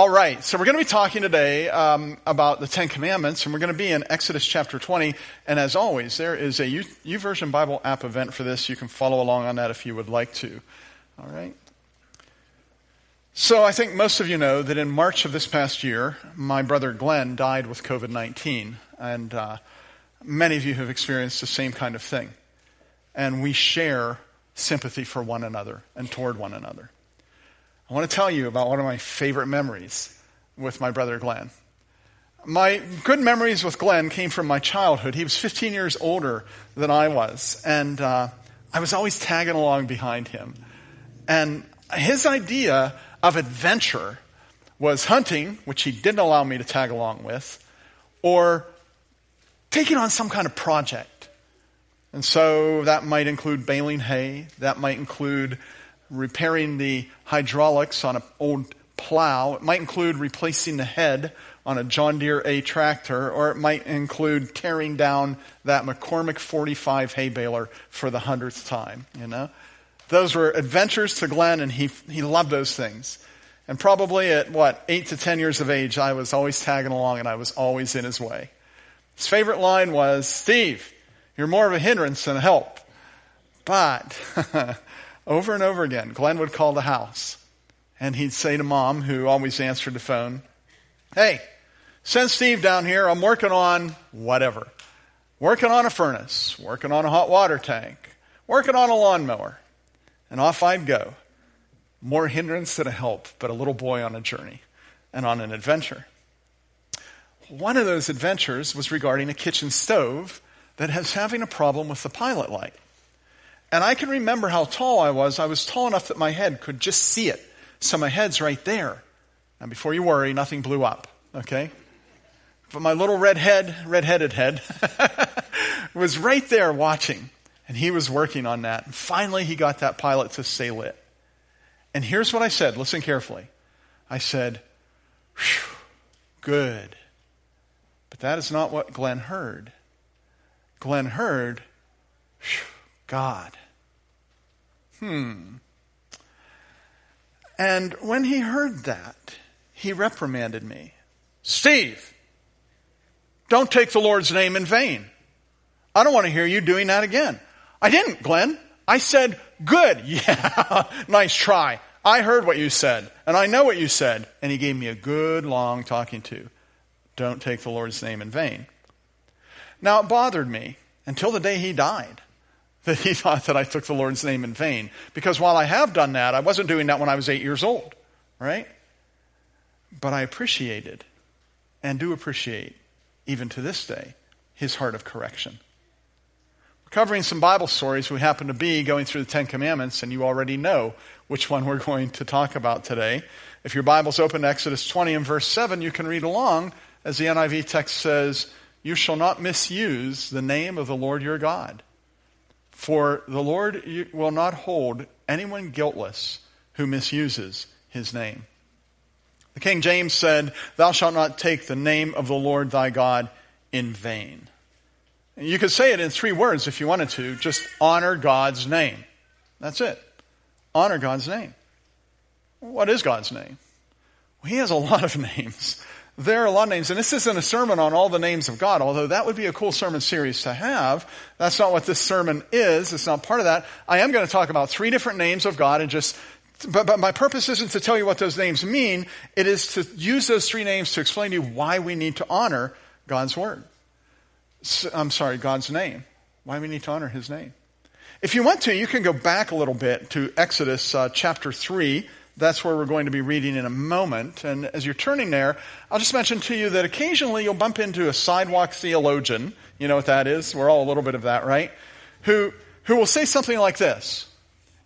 All right, so we're going to be talking today um, about the Ten Commandments, and we're going to be in Exodus chapter 20. And as always, there is a YouVersion Bible app event for this. You can follow along on that if you would like to. All right. So I think most of you know that in March of this past year, my brother Glenn died with COVID 19, and uh, many of you have experienced the same kind of thing. And we share sympathy for one another and toward one another. I want to tell you about one of my favorite memories with my brother Glenn. My good memories with Glenn came from my childhood. He was 15 years older than I was, and uh, I was always tagging along behind him. And his idea of adventure was hunting, which he didn't allow me to tag along with, or taking on some kind of project. And so that might include baling hay, that might include repairing the hydraulics on an old plow. It might include replacing the head on a John Deere A tractor, or it might include tearing down that McCormick 45 hay baler for the hundredth time, you know? Those were adventures to Glenn, and he, he loved those things. And probably at, what, eight to ten years of age, I was always tagging along and I was always in his way. His favorite line was, Steve, you're more of a hindrance than a help. But over and over again, Glenn would call the house and he'd say to mom, who always answered the phone, Hey, send Steve down here. I'm working on whatever. Working on a furnace, working on a hot water tank, working on a lawnmower. And off I'd go. More hindrance than a help, but a little boy on a journey and on an adventure. One of those adventures was regarding a kitchen stove that was having a problem with the pilot light. And I can remember how tall I was. I was tall enough that my head could just see it. So my head's right there. Now, before you worry, nothing blew up, okay? But my little red head, red-headed head, was right there watching. And he was working on that. And finally, he got that pilot to stay lit. And here's what I said. Listen carefully. I said, good. But that is not what Glenn heard. Glenn heard, God. Hmm. And when he heard that, he reprimanded me. Steve, don't take the Lord's name in vain. I don't want to hear you doing that again. I didn't, Glenn. I said, good. Yeah, nice try. I heard what you said, and I know what you said. And he gave me a good long talking to. Don't take the Lord's name in vain. Now, it bothered me until the day he died that he thought that I took the Lord's name in vain. Because while I have done that, I wasn't doing that when I was eight years old, right? But I appreciated and do appreciate, even to this day, his heart of correction. We're covering some Bible stories. We happen to be going through the Ten Commandments, and you already know which one we're going to talk about today. If your Bible's open to Exodus 20 and verse 7, you can read along as the NIV text says, You shall not misuse the name of the Lord your God. For the Lord will not hold anyone guiltless who misuses his name. The King James said, Thou shalt not take the name of the Lord thy God in vain. You could say it in three words if you wanted to. Just honor God's name. That's it. Honor God's name. What is God's name? Well, he has a lot of names. There are a lot of names, and this isn't a sermon on all the names of God, although that would be a cool sermon series to have. That's not what this sermon is. It's not part of that. I am going to talk about three different names of God and just, but, but my purpose isn't to tell you what those names mean. It is to use those three names to explain to you why we need to honor God's word. I'm sorry, God's name. Why we need to honor his name. If you want to, you can go back a little bit to Exodus uh, chapter 3 that's where we're going to be reading in a moment. And as you're turning there, I'll just mention to you that occasionally you'll bump into a sidewalk theologian. You know what that is? We're all a little bit of that, right? Who, who will say something like this.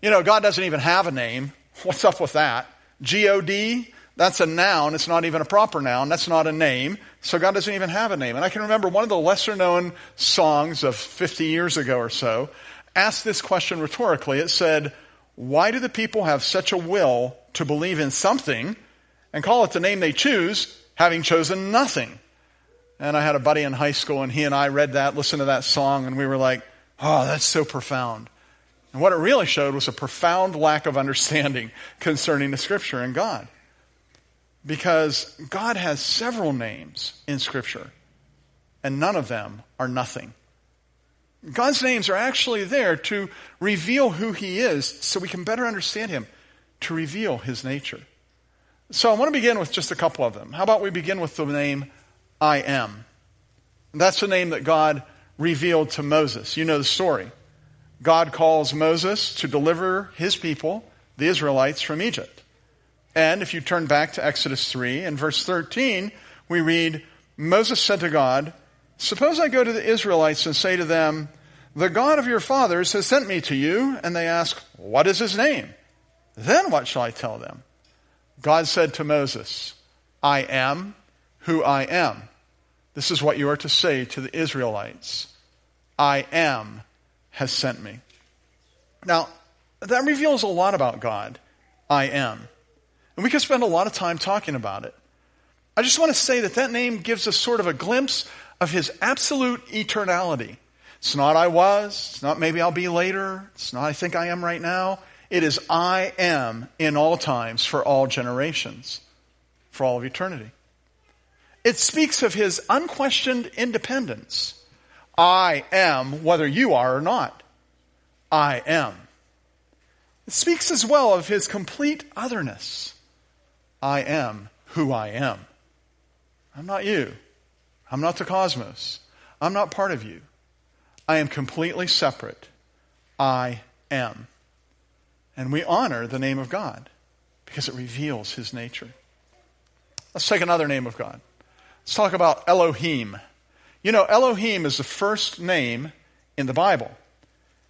You know, God doesn't even have a name. What's up with that? G-O-D? That's a noun. It's not even a proper noun. That's not a name. So God doesn't even have a name. And I can remember one of the lesser known songs of 50 years ago or so asked this question rhetorically. It said, why do the people have such a will to believe in something and call it the name they choose, having chosen nothing? And I had a buddy in high school, and he and I read that, listened to that song, and we were like, oh, that's so profound. And what it really showed was a profound lack of understanding concerning the scripture and God. because God has several names in Scripture, and none of them are nothing. God's names are actually there to reveal who He is so we can better understand Him, to reveal His nature. So I want to begin with just a couple of them. How about we begin with the name I am? That's the name that God revealed to Moses. You know the story. God calls Moses to deliver his people, the Israelites, from Egypt. And if you turn back to Exodus 3 and verse 13, we read, Moses said to God, Suppose I go to the Israelites and say to them, The God of your fathers has sent me to you, and they ask, What is his name? Then what shall I tell them? God said to Moses, I am who I am. This is what you are to say to the Israelites I am has sent me. Now, that reveals a lot about God. I am. And we could spend a lot of time talking about it. I just want to say that that name gives us sort of a glimpse of his absolute eternality. It's not I was, it's not maybe I'll be later, it's not I think I am right now. It is I am in all times for all generations, for all of eternity. It speaks of his unquestioned independence. I am whether you are or not. I am. It speaks as well of his complete otherness. I am who I am. I'm not you. I'm not the cosmos. I'm not part of you. I am completely separate. I am. And we honor the name of God because it reveals his nature. Let's take another name of God. Let's talk about Elohim. You know, Elohim is the first name in the Bible,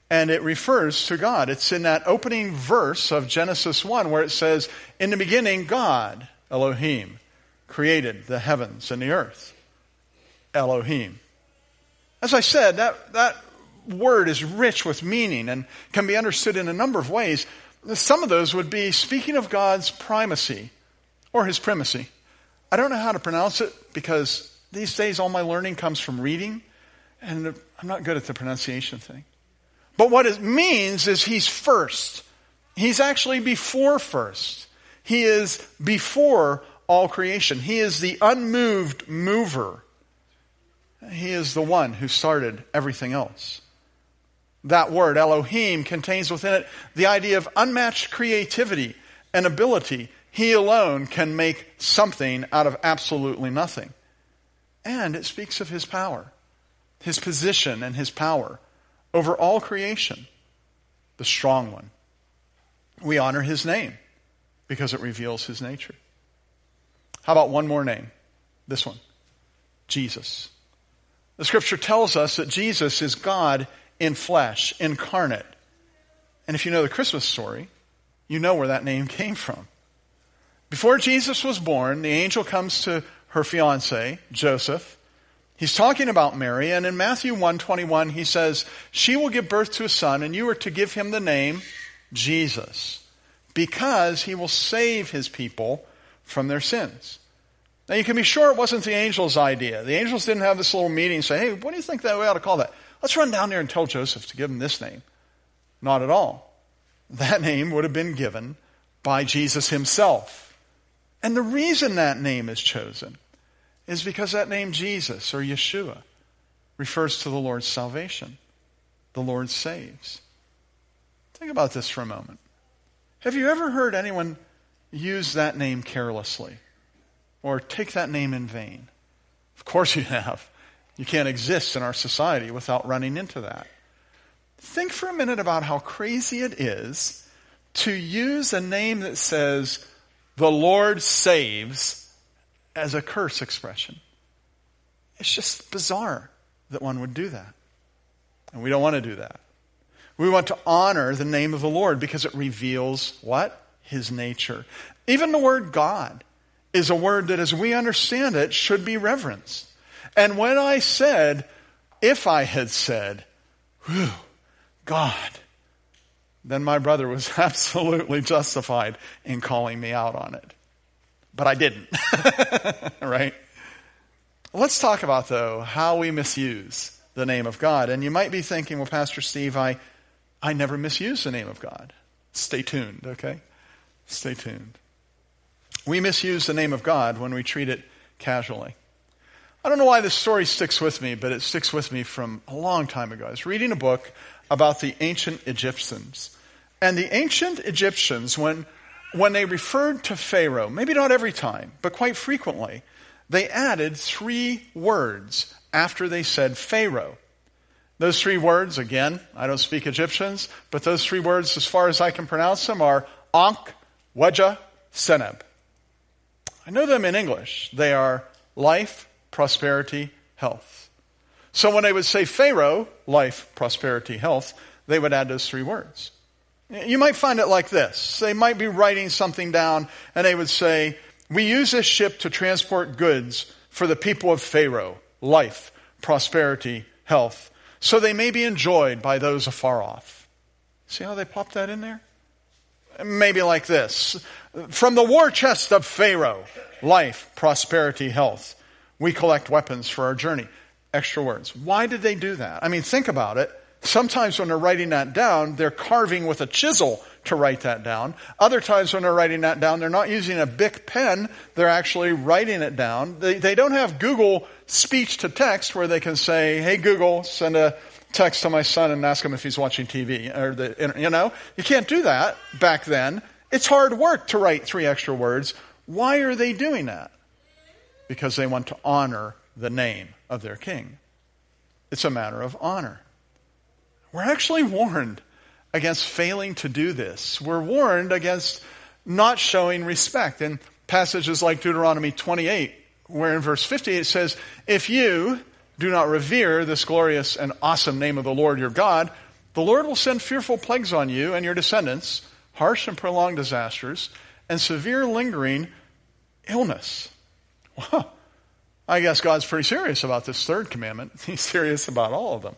and it refers to God. It's in that opening verse of Genesis 1 where it says, In the beginning, God, Elohim, created the heavens and the earth. Elohim. As I said, that, that word is rich with meaning and can be understood in a number of ways. Some of those would be speaking of God's primacy or his primacy. I don't know how to pronounce it because these days all my learning comes from reading, and I'm not good at the pronunciation thing. But what it means is he's first. He's actually before first. He is before all creation. He is the unmoved mover. He is the one who started everything else. That word, Elohim, contains within it the idea of unmatched creativity and ability he alone can make something out of absolutely nothing. And it speaks of his power, his position and his power over all creation, the strong one. We honor his name because it reveals his nature. How about one more name? This one Jesus. The scripture tells us that Jesus is God in flesh, incarnate. And if you know the Christmas story, you know where that name came from. Before Jesus was born, the angel comes to her fiance, Joseph. He's talking about Mary, and in Matthew 121, he says, She will give birth to a son, and you are to give him the name Jesus, because he will save his people from their sins. Now you can be sure it wasn't the angel's idea. The angels didn't have this little meeting and say, Hey, what do you think that we ought to call that? Let's run down there and tell Joseph to give him this name. Not at all. That name would have been given by Jesus himself. And the reason that name is chosen is because that name Jesus or Yeshua refers to the Lord's salvation. The Lord saves. Think about this for a moment. Have you ever heard anyone use that name carelessly or take that name in vain? Of course you have. You can't exist in our society without running into that. Think for a minute about how crazy it is to use a name that says, the Lord saves as a curse expression. It's just bizarre that one would do that. And we don't want to do that. We want to honor the name of the Lord because it reveals what? His nature. Even the word God is a word that, as we understand it, should be reverenced. And when I said, if I had said, whew, God, then my brother was absolutely justified in calling me out on it. But I didn't. right? Let's talk about, though, how we misuse the name of God. And you might be thinking, well, Pastor Steve, I, I never misuse the name of God. Stay tuned, okay? Stay tuned. We misuse the name of God when we treat it casually. I don't know why this story sticks with me, but it sticks with me from a long time ago. I was reading a book about the ancient Egyptians. And the ancient Egyptians, when, when they referred to Pharaoh, maybe not every time, but quite frequently, they added three words after they said Pharaoh. Those three words, again, I don't speak Egyptians, but those three words, as far as I can pronounce them, are Ankh, Wedja, Seneb. I know them in English. They are life, prosperity, health. So when they would say Pharaoh, life, prosperity, health, they would add those three words. You might find it like this. They might be writing something down and they would say, We use this ship to transport goods for the people of Pharaoh, life, prosperity, health, so they may be enjoyed by those afar off. See how they pop that in there? Maybe like this From the war chest of Pharaoh, life, prosperity, health, we collect weapons for our journey. Extra words. Why did they do that? I mean, think about it. Sometimes when they're writing that down, they're carving with a chisel to write that down. Other times when they're writing that down, they're not using a Bic pen, they're actually writing it down. They, they don't have Google speech to text where they can say, hey Google, send a text to my son and ask him if he's watching TV. Or the, you know, you can't do that back then. It's hard work to write three extra words. Why are they doing that? Because they want to honor the name of their king. It's a matter of honor. We're actually warned against failing to do this. We're warned against not showing respect. In passages like Deuteronomy 28, where in verse 58 it says, If you do not revere this glorious and awesome name of the Lord your God, the Lord will send fearful plagues on you and your descendants, harsh and prolonged disasters, and severe lingering illness. Well, I guess God's pretty serious about this third commandment. He's serious about all of them.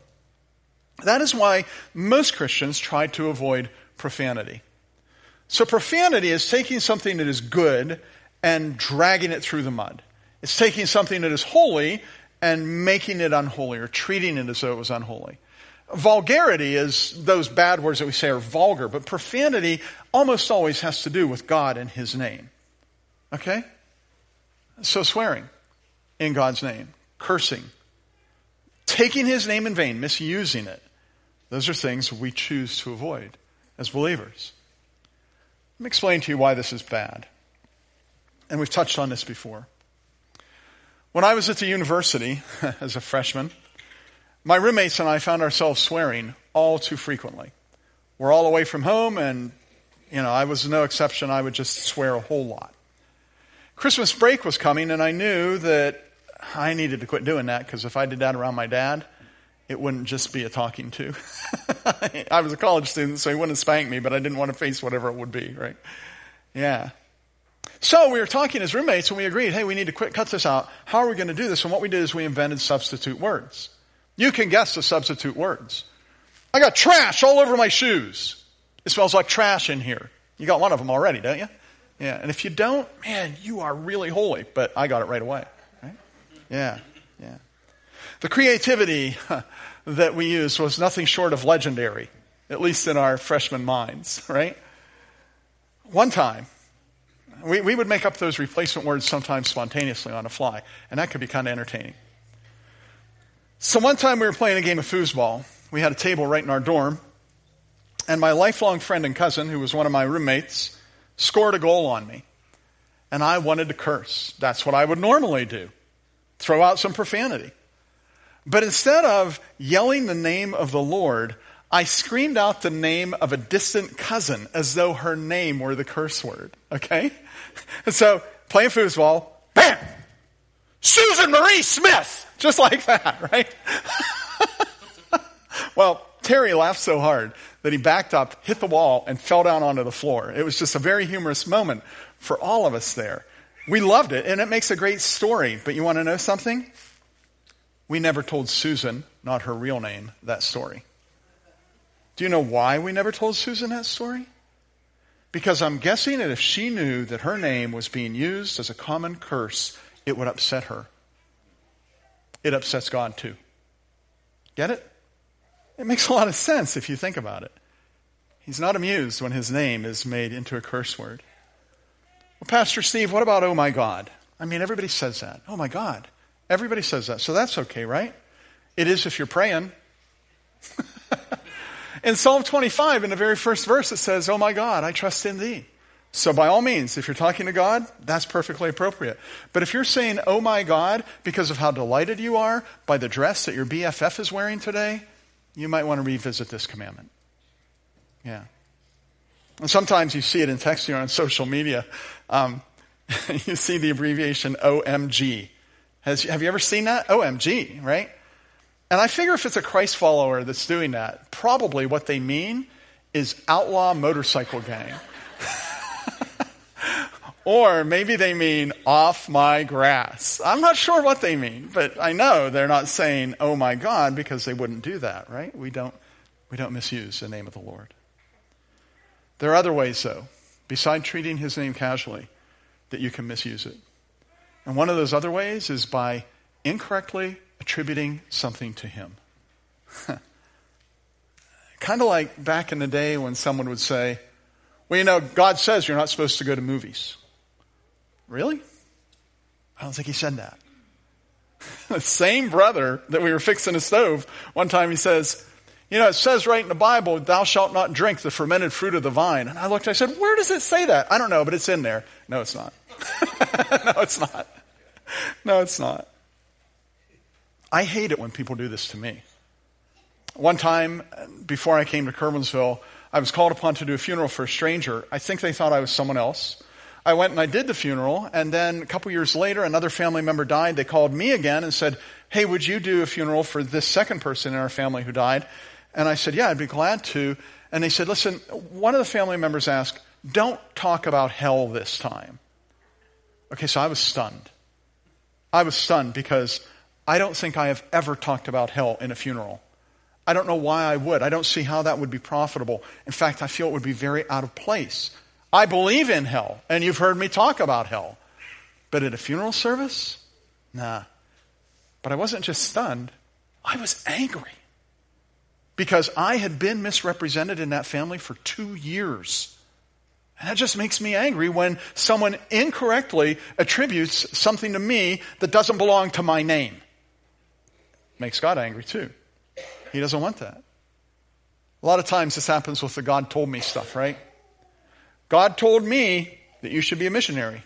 That is why most Christians try to avoid profanity. So profanity is taking something that is good and dragging it through the mud. It's taking something that is holy and making it unholy or treating it as though it was unholy. Vulgarity is those bad words that we say are vulgar, but profanity almost always has to do with God and His name. Okay? So swearing in God's name, cursing, taking His name in vain, misusing it, those are things we choose to avoid as believers. Let me explain to you why this is bad. And we've touched on this before. When I was at the university as a freshman, my roommates and I found ourselves swearing all too frequently. We're all away from home, and, you know, I was no exception. I would just swear a whole lot. Christmas break was coming, and I knew that I needed to quit doing that because if I did that around my dad, it wouldn't just be a talking to. I was a college student, so he wouldn't spank me, but I didn't want to face whatever it would be, right? Yeah. So we were talking as roommates and we agreed, hey, we need to quit, cut this out. How are we going to do this? And what we did is we invented substitute words. You can guess the substitute words. I got trash all over my shoes. It smells like trash in here. You got one of them already, don't you? Yeah. And if you don't, man, you are really holy. But I got it right away. Right? Yeah. Yeah. The creativity that we used was nothing short of legendary, at least in our freshman minds, right? One time, we, we would make up those replacement words sometimes spontaneously on the fly, and that could be kind of entertaining. So one time we were playing a game of foosball. We had a table right in our dorm, and my lifelong friend and cousin, who was one of my roommates, scored a goal on me. And I wanted to curse. That's what I would normally do. Throw out some profanity. But instead of yelling the name of the Lord, I screamed out the name of a distant cousin as though her name were the curse word. Okay? And so, playing foosball, bam! Susan Marie Smith! Just like that, right? well, Terry laughed so hard that he backed up, hit the wall, and fell down onto the floor. It was just a very humorous moment for all of us there. We loved it, and it makes a great story. But you want to know something? We never told Susan, not her real name, that story. Do you know why we never told Susan that story? Because I'm guessing that if she knew that her name was being used as a common curse, it would upset her. It upsets God too. Get it? It makes a lot of sense if you think about it. He's not amused when his name is made into a curse word. Well, Pastor Steve, what about oh my God? I mean, everybody says that. Oh my God. Everybody says that. So that's okay, right? It is if you're praying. in Psalm 25, in the very first verse, it says, Oh my God, I trust in thee. So by all means, if you're talking to God, that's perfectly appropriate. But if you're saying, oh my God, because of how delighted you are by the dress that your BFF is wearing today, you might want to revisit this commandment. Yeah. And sometimes you see it in texting or on social media. Um, you see the abbreviation OMG. Has, have you ever seen that? OMG, right? And I figure if it's a Christ follower that's doing that, probably what they mean is outlaw motorcycle gang. or maybe they mean off my grass. I'm not sure what they mean, but I know they're not saying, oh my God, because they wouldn't do that, right? We don't, we don't misuse the name of the Lord. There are other ways, though, beside treating his name casually, that you can misuse it. And one of those other ways is by incorrectly attributing something to him. kind of like back in the day when someone would say, Well, you know, God says you're not supposed to go to movies. Really? I don't think he said that. the same brother that we were fixing a stove, one time he says, You know, it says right in the Bible, thou shalt not drink the fermented fruit of the vine. And I looked, I said, Where does it say that? I don't know, but it's in there. No, it's not. no, it's not. No, it's not. I hate it when people do this to me. One time, before I came to Curwensville, I was called upon to do a funeral for a stranger. I think they thought I was someone else. I went and I did the funeral, and then a couple years later, another family member died. They called me again and said, Hey, would you do a funeral for this second person in our family who died? And I said, Yeah, I'd be glad to. And they said, Listen, one of the family members asked, Don't talk about hell this time. Okay, so I was stunned. I was stunned because I don't think I have ever talked about hell in a funeral. I don't know why I would. I don't see how that would be profitable. In fact, I feel it would be very out of place. I believe in hell, and you've heard me talk about hell. But at a funeral service? Nah. But I wasn't just stunned, I was angry. Because I had been misrepresented in that family for two years. And that just makes me angry when someone incorrectly attributes something to me that doesn't belong to my name. Makes God angry too. He doesn't want that. A lot of times this happens with the God told me stuff, right? God told me that you should be a missionary.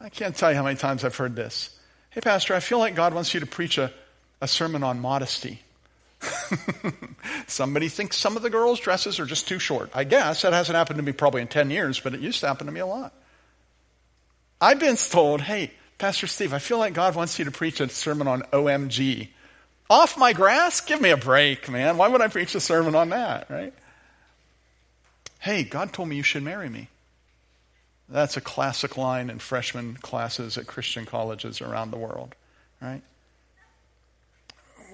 I can't tell you how many times I've heard this. Hey, Pastor, I feel like God wants you to preach a, a sermon on modesty. Somebody thinks some of the girls' dresses are just too short. I guess that hasn't happened to me probably in 10 years, but it used to happen to me a lot. I've been told, hey, Pastor Steve, I feel like God wants you to preach a sermon on OMG. Off my grass? Give me a break, man. Why would I preach a sermon on that, right? Hey, God told me you should marry me. That's a classic line in freshman classes at Christian colleges around the world, right?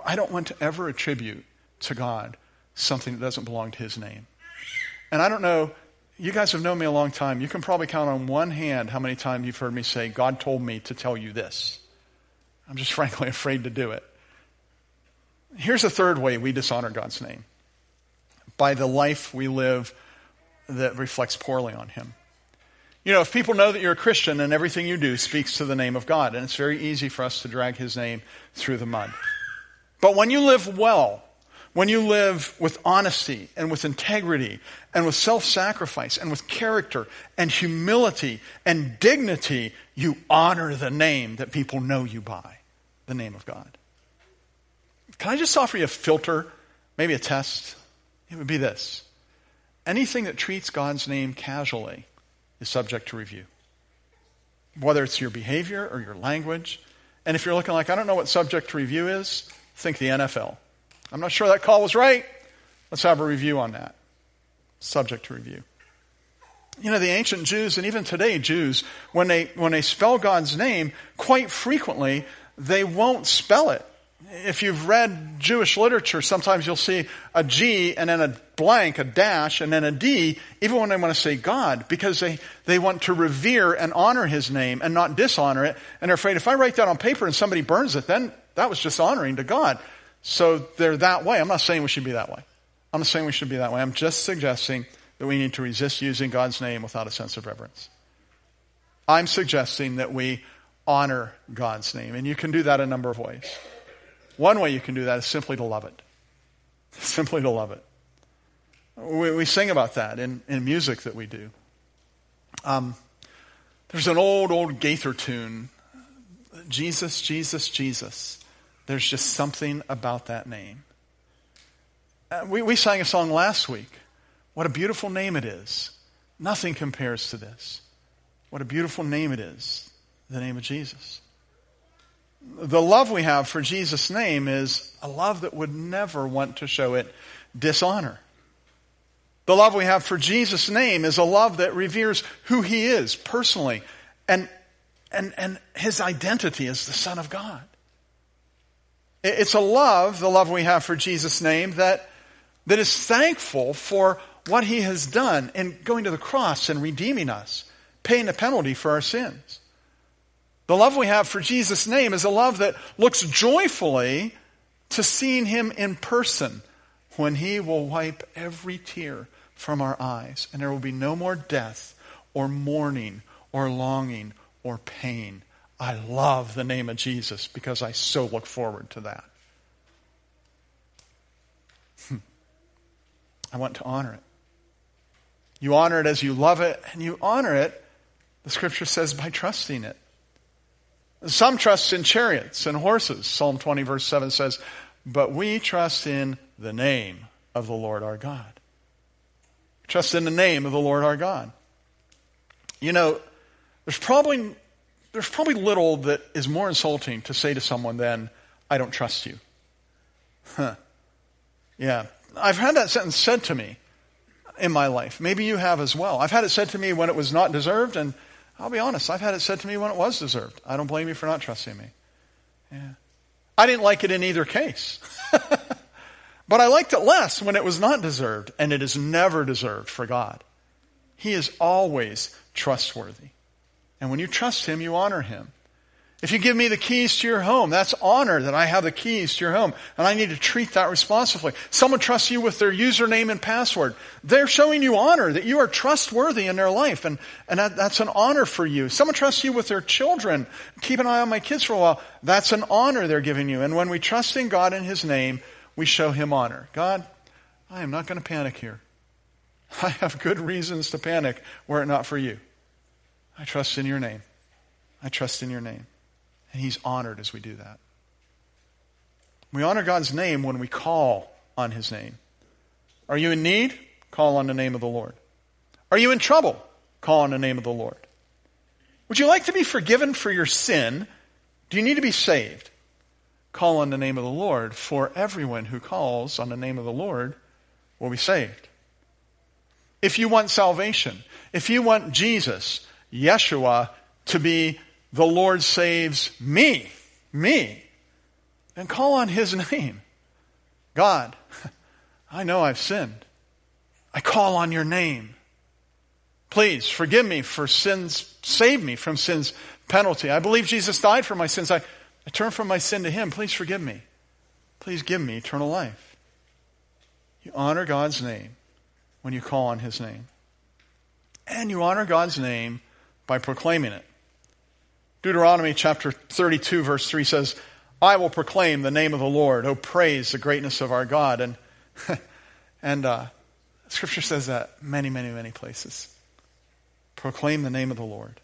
I don't want to ever attribute to God something that doesn't belong to His name. And I don't know, you guys have known me a long time. You can probably count on one hand how many times you've heard me say, God told me to tell you this. I'm just frankly afraid to do it. Here's a third way we dishonor God's name by the life we live that reflects poorly on Him. You know, if people know that you're a Christian and everything you do speaks to the name of God, and it's very easy for us to drag His name through the mud. But when you live well, when you live with honesty and with integrity and with self sacrifice and with character and humility and dignity, you honor the name that people know you by the name of God. Can I just offer you a filter, maybe a test? It would be this anything that treats God's name casually is subject to review, whether it's your behavior or your language. And if you're looking like, I don't know what subject to review is, think the NFL. I'm not sure that call was right. Let's have a review on that. Subject to review. You know, the ancient Jews and even today Jews, when they, when they spell God's name, quite frequently they won't spell it. If you've read Jewish literature, sometimes you'll see a G and then a blank, a dash, and then a D, even when they want to say God, because they, they want to revere and honor His name and not dishonor it. And they're afraid if I write that on paper and somebody burns it, then that was just honoring to God. So they're that way. I'm not saying we should be that way. I'm not saying we should be that way. I'm just suggesting that we need to resist using God's name without a sense of reverence. I'm suggesting that we honor God's name. And you can do that a number of ways. One way you can do that is simply to love it. Simply to love it. We, we sing about that in, in music that we do. Um, there's an old, old Gaither tune Jesus, Jesus, Jesus. There's just something about that name. Uh, we, we sang a song last week. What a beautiful name it is. Nothing compares to this. What a beautiful name it is, the name of Jesus. The love we have for Jesus' name is a love that would never want to show it dishonor. The love we have for Jesus' name is a love that reveres who he is personally and, and, and his identity as the Son of God. It's a love, the love we have for Jesus' name, that, that is thankful for what he has done in going to the cross and redeeming us, paying the penalty for our sins. The love we have for Jesus' name is a love that looks joyfully to seeing him in person when he will wipe every tear from our eyes, and there will be no more death or mourning or longing or pain. I love the name of Jesus because I so look forward to that. Hmm. I want to honor it. You honor it as you love it, and you honor it, the scripture says, by trusting it. Some trust in chariots and horses. Psalm 20, verse 7 says, But we trust in the name of the Lord our God. Trust in the name of the Lord our God. You know, there's probably, there's probably little that is more insulting to say to someone than, I don't trust you. Huh. Yeah. I've had that sentence said to me in my life. Maybe you have as well. I've had it said to me when it was not deserved, and I'll be honest, I've had it said to me when it was deserved. I don't blame you for not trusting me. Yeah. I didn't like it in either case. But I liked it less when it was not deserved, and it is never deserved for God. He is always trustworthy. And when you trust Him, you honor Him. If you give me the keys to your home, that's honor that I have the keys to your home. And I need to treat that responsibly. Someone trusts you with their username and password. They're showing you honor, that you are trustworthy in their life. And, and that, that's an honor for you. Someone trusts you with their children. Keep an eye on my kids for a while. That's an honor they're giving you. And when we trust in God in His name, we show him honor. God, I am not going to panic here. I have good reasons to panic were it not for you. I trust in your name. I trust in your name. And he's honored as we do that. We honor God's name when we call on his name. Are you in need? Call on the name of the Lord. Are you in trouble? Call on the name of the Lord. Would you like to be forgiven for your sin? Do you need to be saved? call on the name of the Lord, for everyone who calls on the name of the Lord will be saved. If you want salvation, if you want Jesus, Yeshua, to be the Lord saves me, me, then call on his name. God, I know I've sinned. I call on your name. Please forgive me for sins, save me from sin's penalty. I believe Jesus died for my sins. I, I turn from my sin to Him. Please forgive me. Please give me eternal life. You honor God's name when you call on His name. And you honor God's name by proclaiming it. Deuteronomy chapter 32, verse 3 says, I will proclaim the name of the Lord. Oh, praise the greatness of our God. And, and uh, Scripture says that many, many, many places. Proclaim the name of the Lord.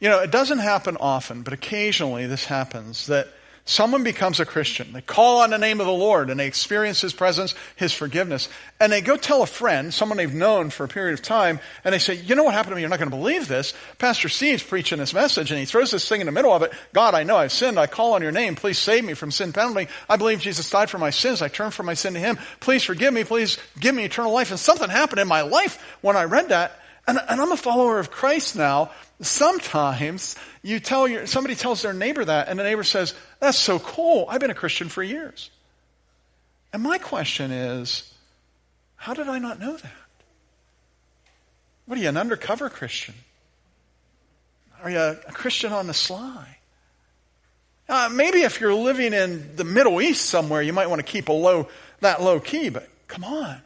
You know, it doesn't happen often, but occasionally this happens that someone becomes a Christian. They call on the name of the Lord and they experience His presence, His forgiveness. And they go tell a friend, someone they've known for a period of time, and they say, you know what happened to me? You're not going to believe this. Pastor Steve's preaching this message and he throws this thing in the middle of it. God, I know I've sinned. I call on your name. Please save me from sin penalty. I believe Jesus died for my sins. I turn from my sin to Him. Please forgive me. Please give me eternal life. And something happened in my life when I read that. And, and I'm a follower of Christ now. Sometimes you tell your, somebody tells their neighbor that, and the neighbor says, That's so cool. I've been a Christian for years. And my question is, how did I not know that? What are you, an undercover Christian? Are you a Christian on the sly? Uh, maybe if you're living in the Middle East somewhere, you might want to keep a low, that low key, but come on.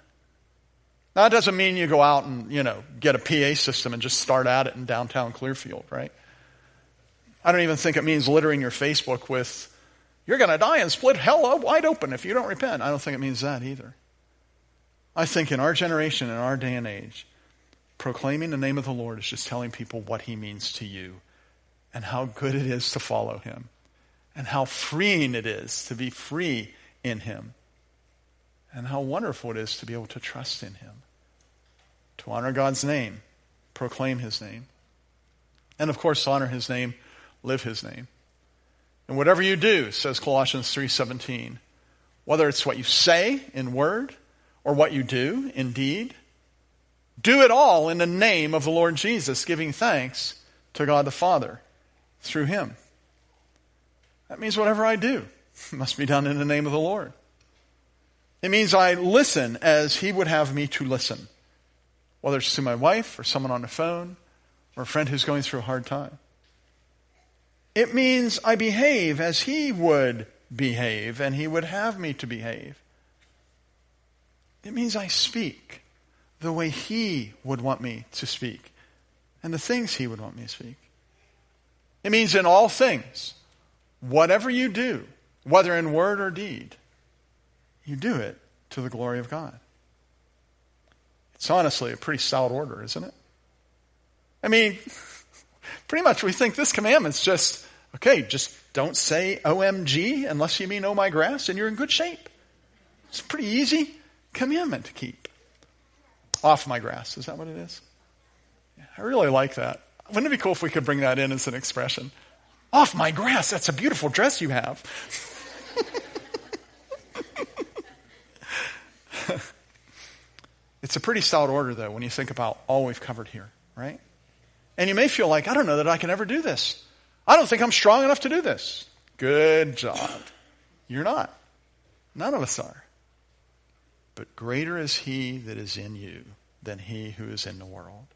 Now, that doesn't mean you go out and, you know, get a PA system and just start at it in downtown Clearfield, right? I don't even think it means littering your Facebook with, you're going to die and split hell wide open if you don't repent. I don't think it means that either. I think in our generation, in our day and age, proclaiming the name of the Lord is just telling people what he means to you and how good it is to follow him and how freeing it is to be free in him and how wonderful it is to be able to trust in him, to honor God's name, proclaim his name, and of course honor his name, live his name. And whatever you do, says Colossians 3:17, whether it's what you say in word or what you do in deed, do it all in the name of the Lord Jesus, giving thanks to God the Father through him. That means whatever I do must be done in the name of the Lord. It means I listen as He would have me to listen, whether it's to my wife or someone on the phone or a friend who's going through a hard time. It means I behave as He would behave and He would have me to behave. It means I speak the way He would want me to speak and the things He would want me to speak. It means in all things, whatever you do, whether in word or deed, you do it to the glory of God. It's honestly a pretty solid order, isn't it? I mean, pretty much we think this commandment's just, okay, just don't say OMG unless you mean oh my grass and you're in good shape. It's a pretty easy commandment to keep. Off my grass, is that what it is? I really like that. Wouldn't it be cool if we could bring that in as an expression? Off my grass, that's a beautiful dress you have. it's a pretty stout order, though, when you think about all we've covered here, right? And you may feel like, I don't know that I can ever do this. I don't think I'm strong enough to do this. Good job. You're not. None of us are. But greater is he that is in you than he who is in the world.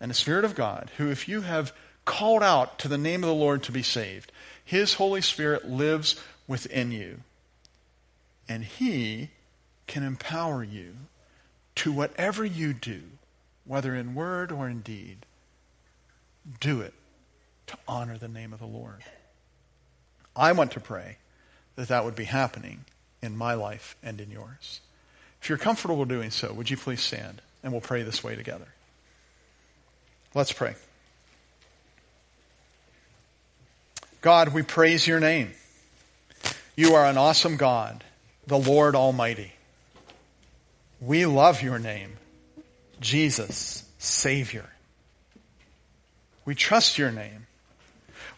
And the Spirit of God, who, if you have called out to the name of the Lord to be saved, his Holy Spirit lives within you. And he can empower you to whatever you do, whether in word or in deed, do it to honor the name of the Lord. I want to pray that that would be happening in my life and in yours. If you're comfortable doing so, would you please stand and we'll pray this way together? Let's pray. God, we praise your name. You are an awesome God, the Lord Almighty. We love your name, Jesus, Savior. We trust your name.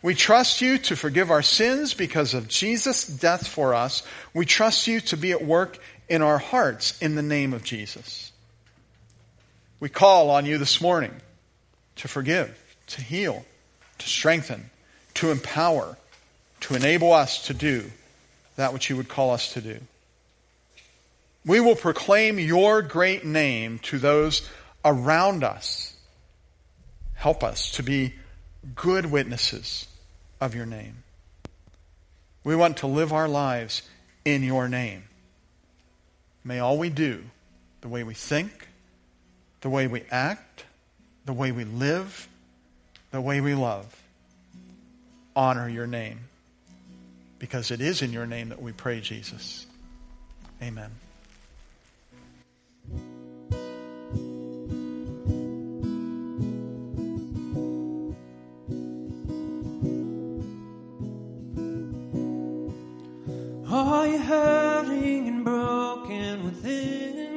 We trust you to forgive our sins because of Jesus' death for us. We trust you to be at work in our hearts in the name of Jesus. We call on you this morning to forgive, to heal, to strengthen, to empower, to enable us to do that which you would call us to do. We will proclaim your great name to those around us. Help us to be good witnesses of your name. We want to live our lives in your name. May all we do, the way we think, the way we act, the way we live, the way we love, honor your name. Because it is in your name that we pray, Jesus. Amen. hurting and broken within.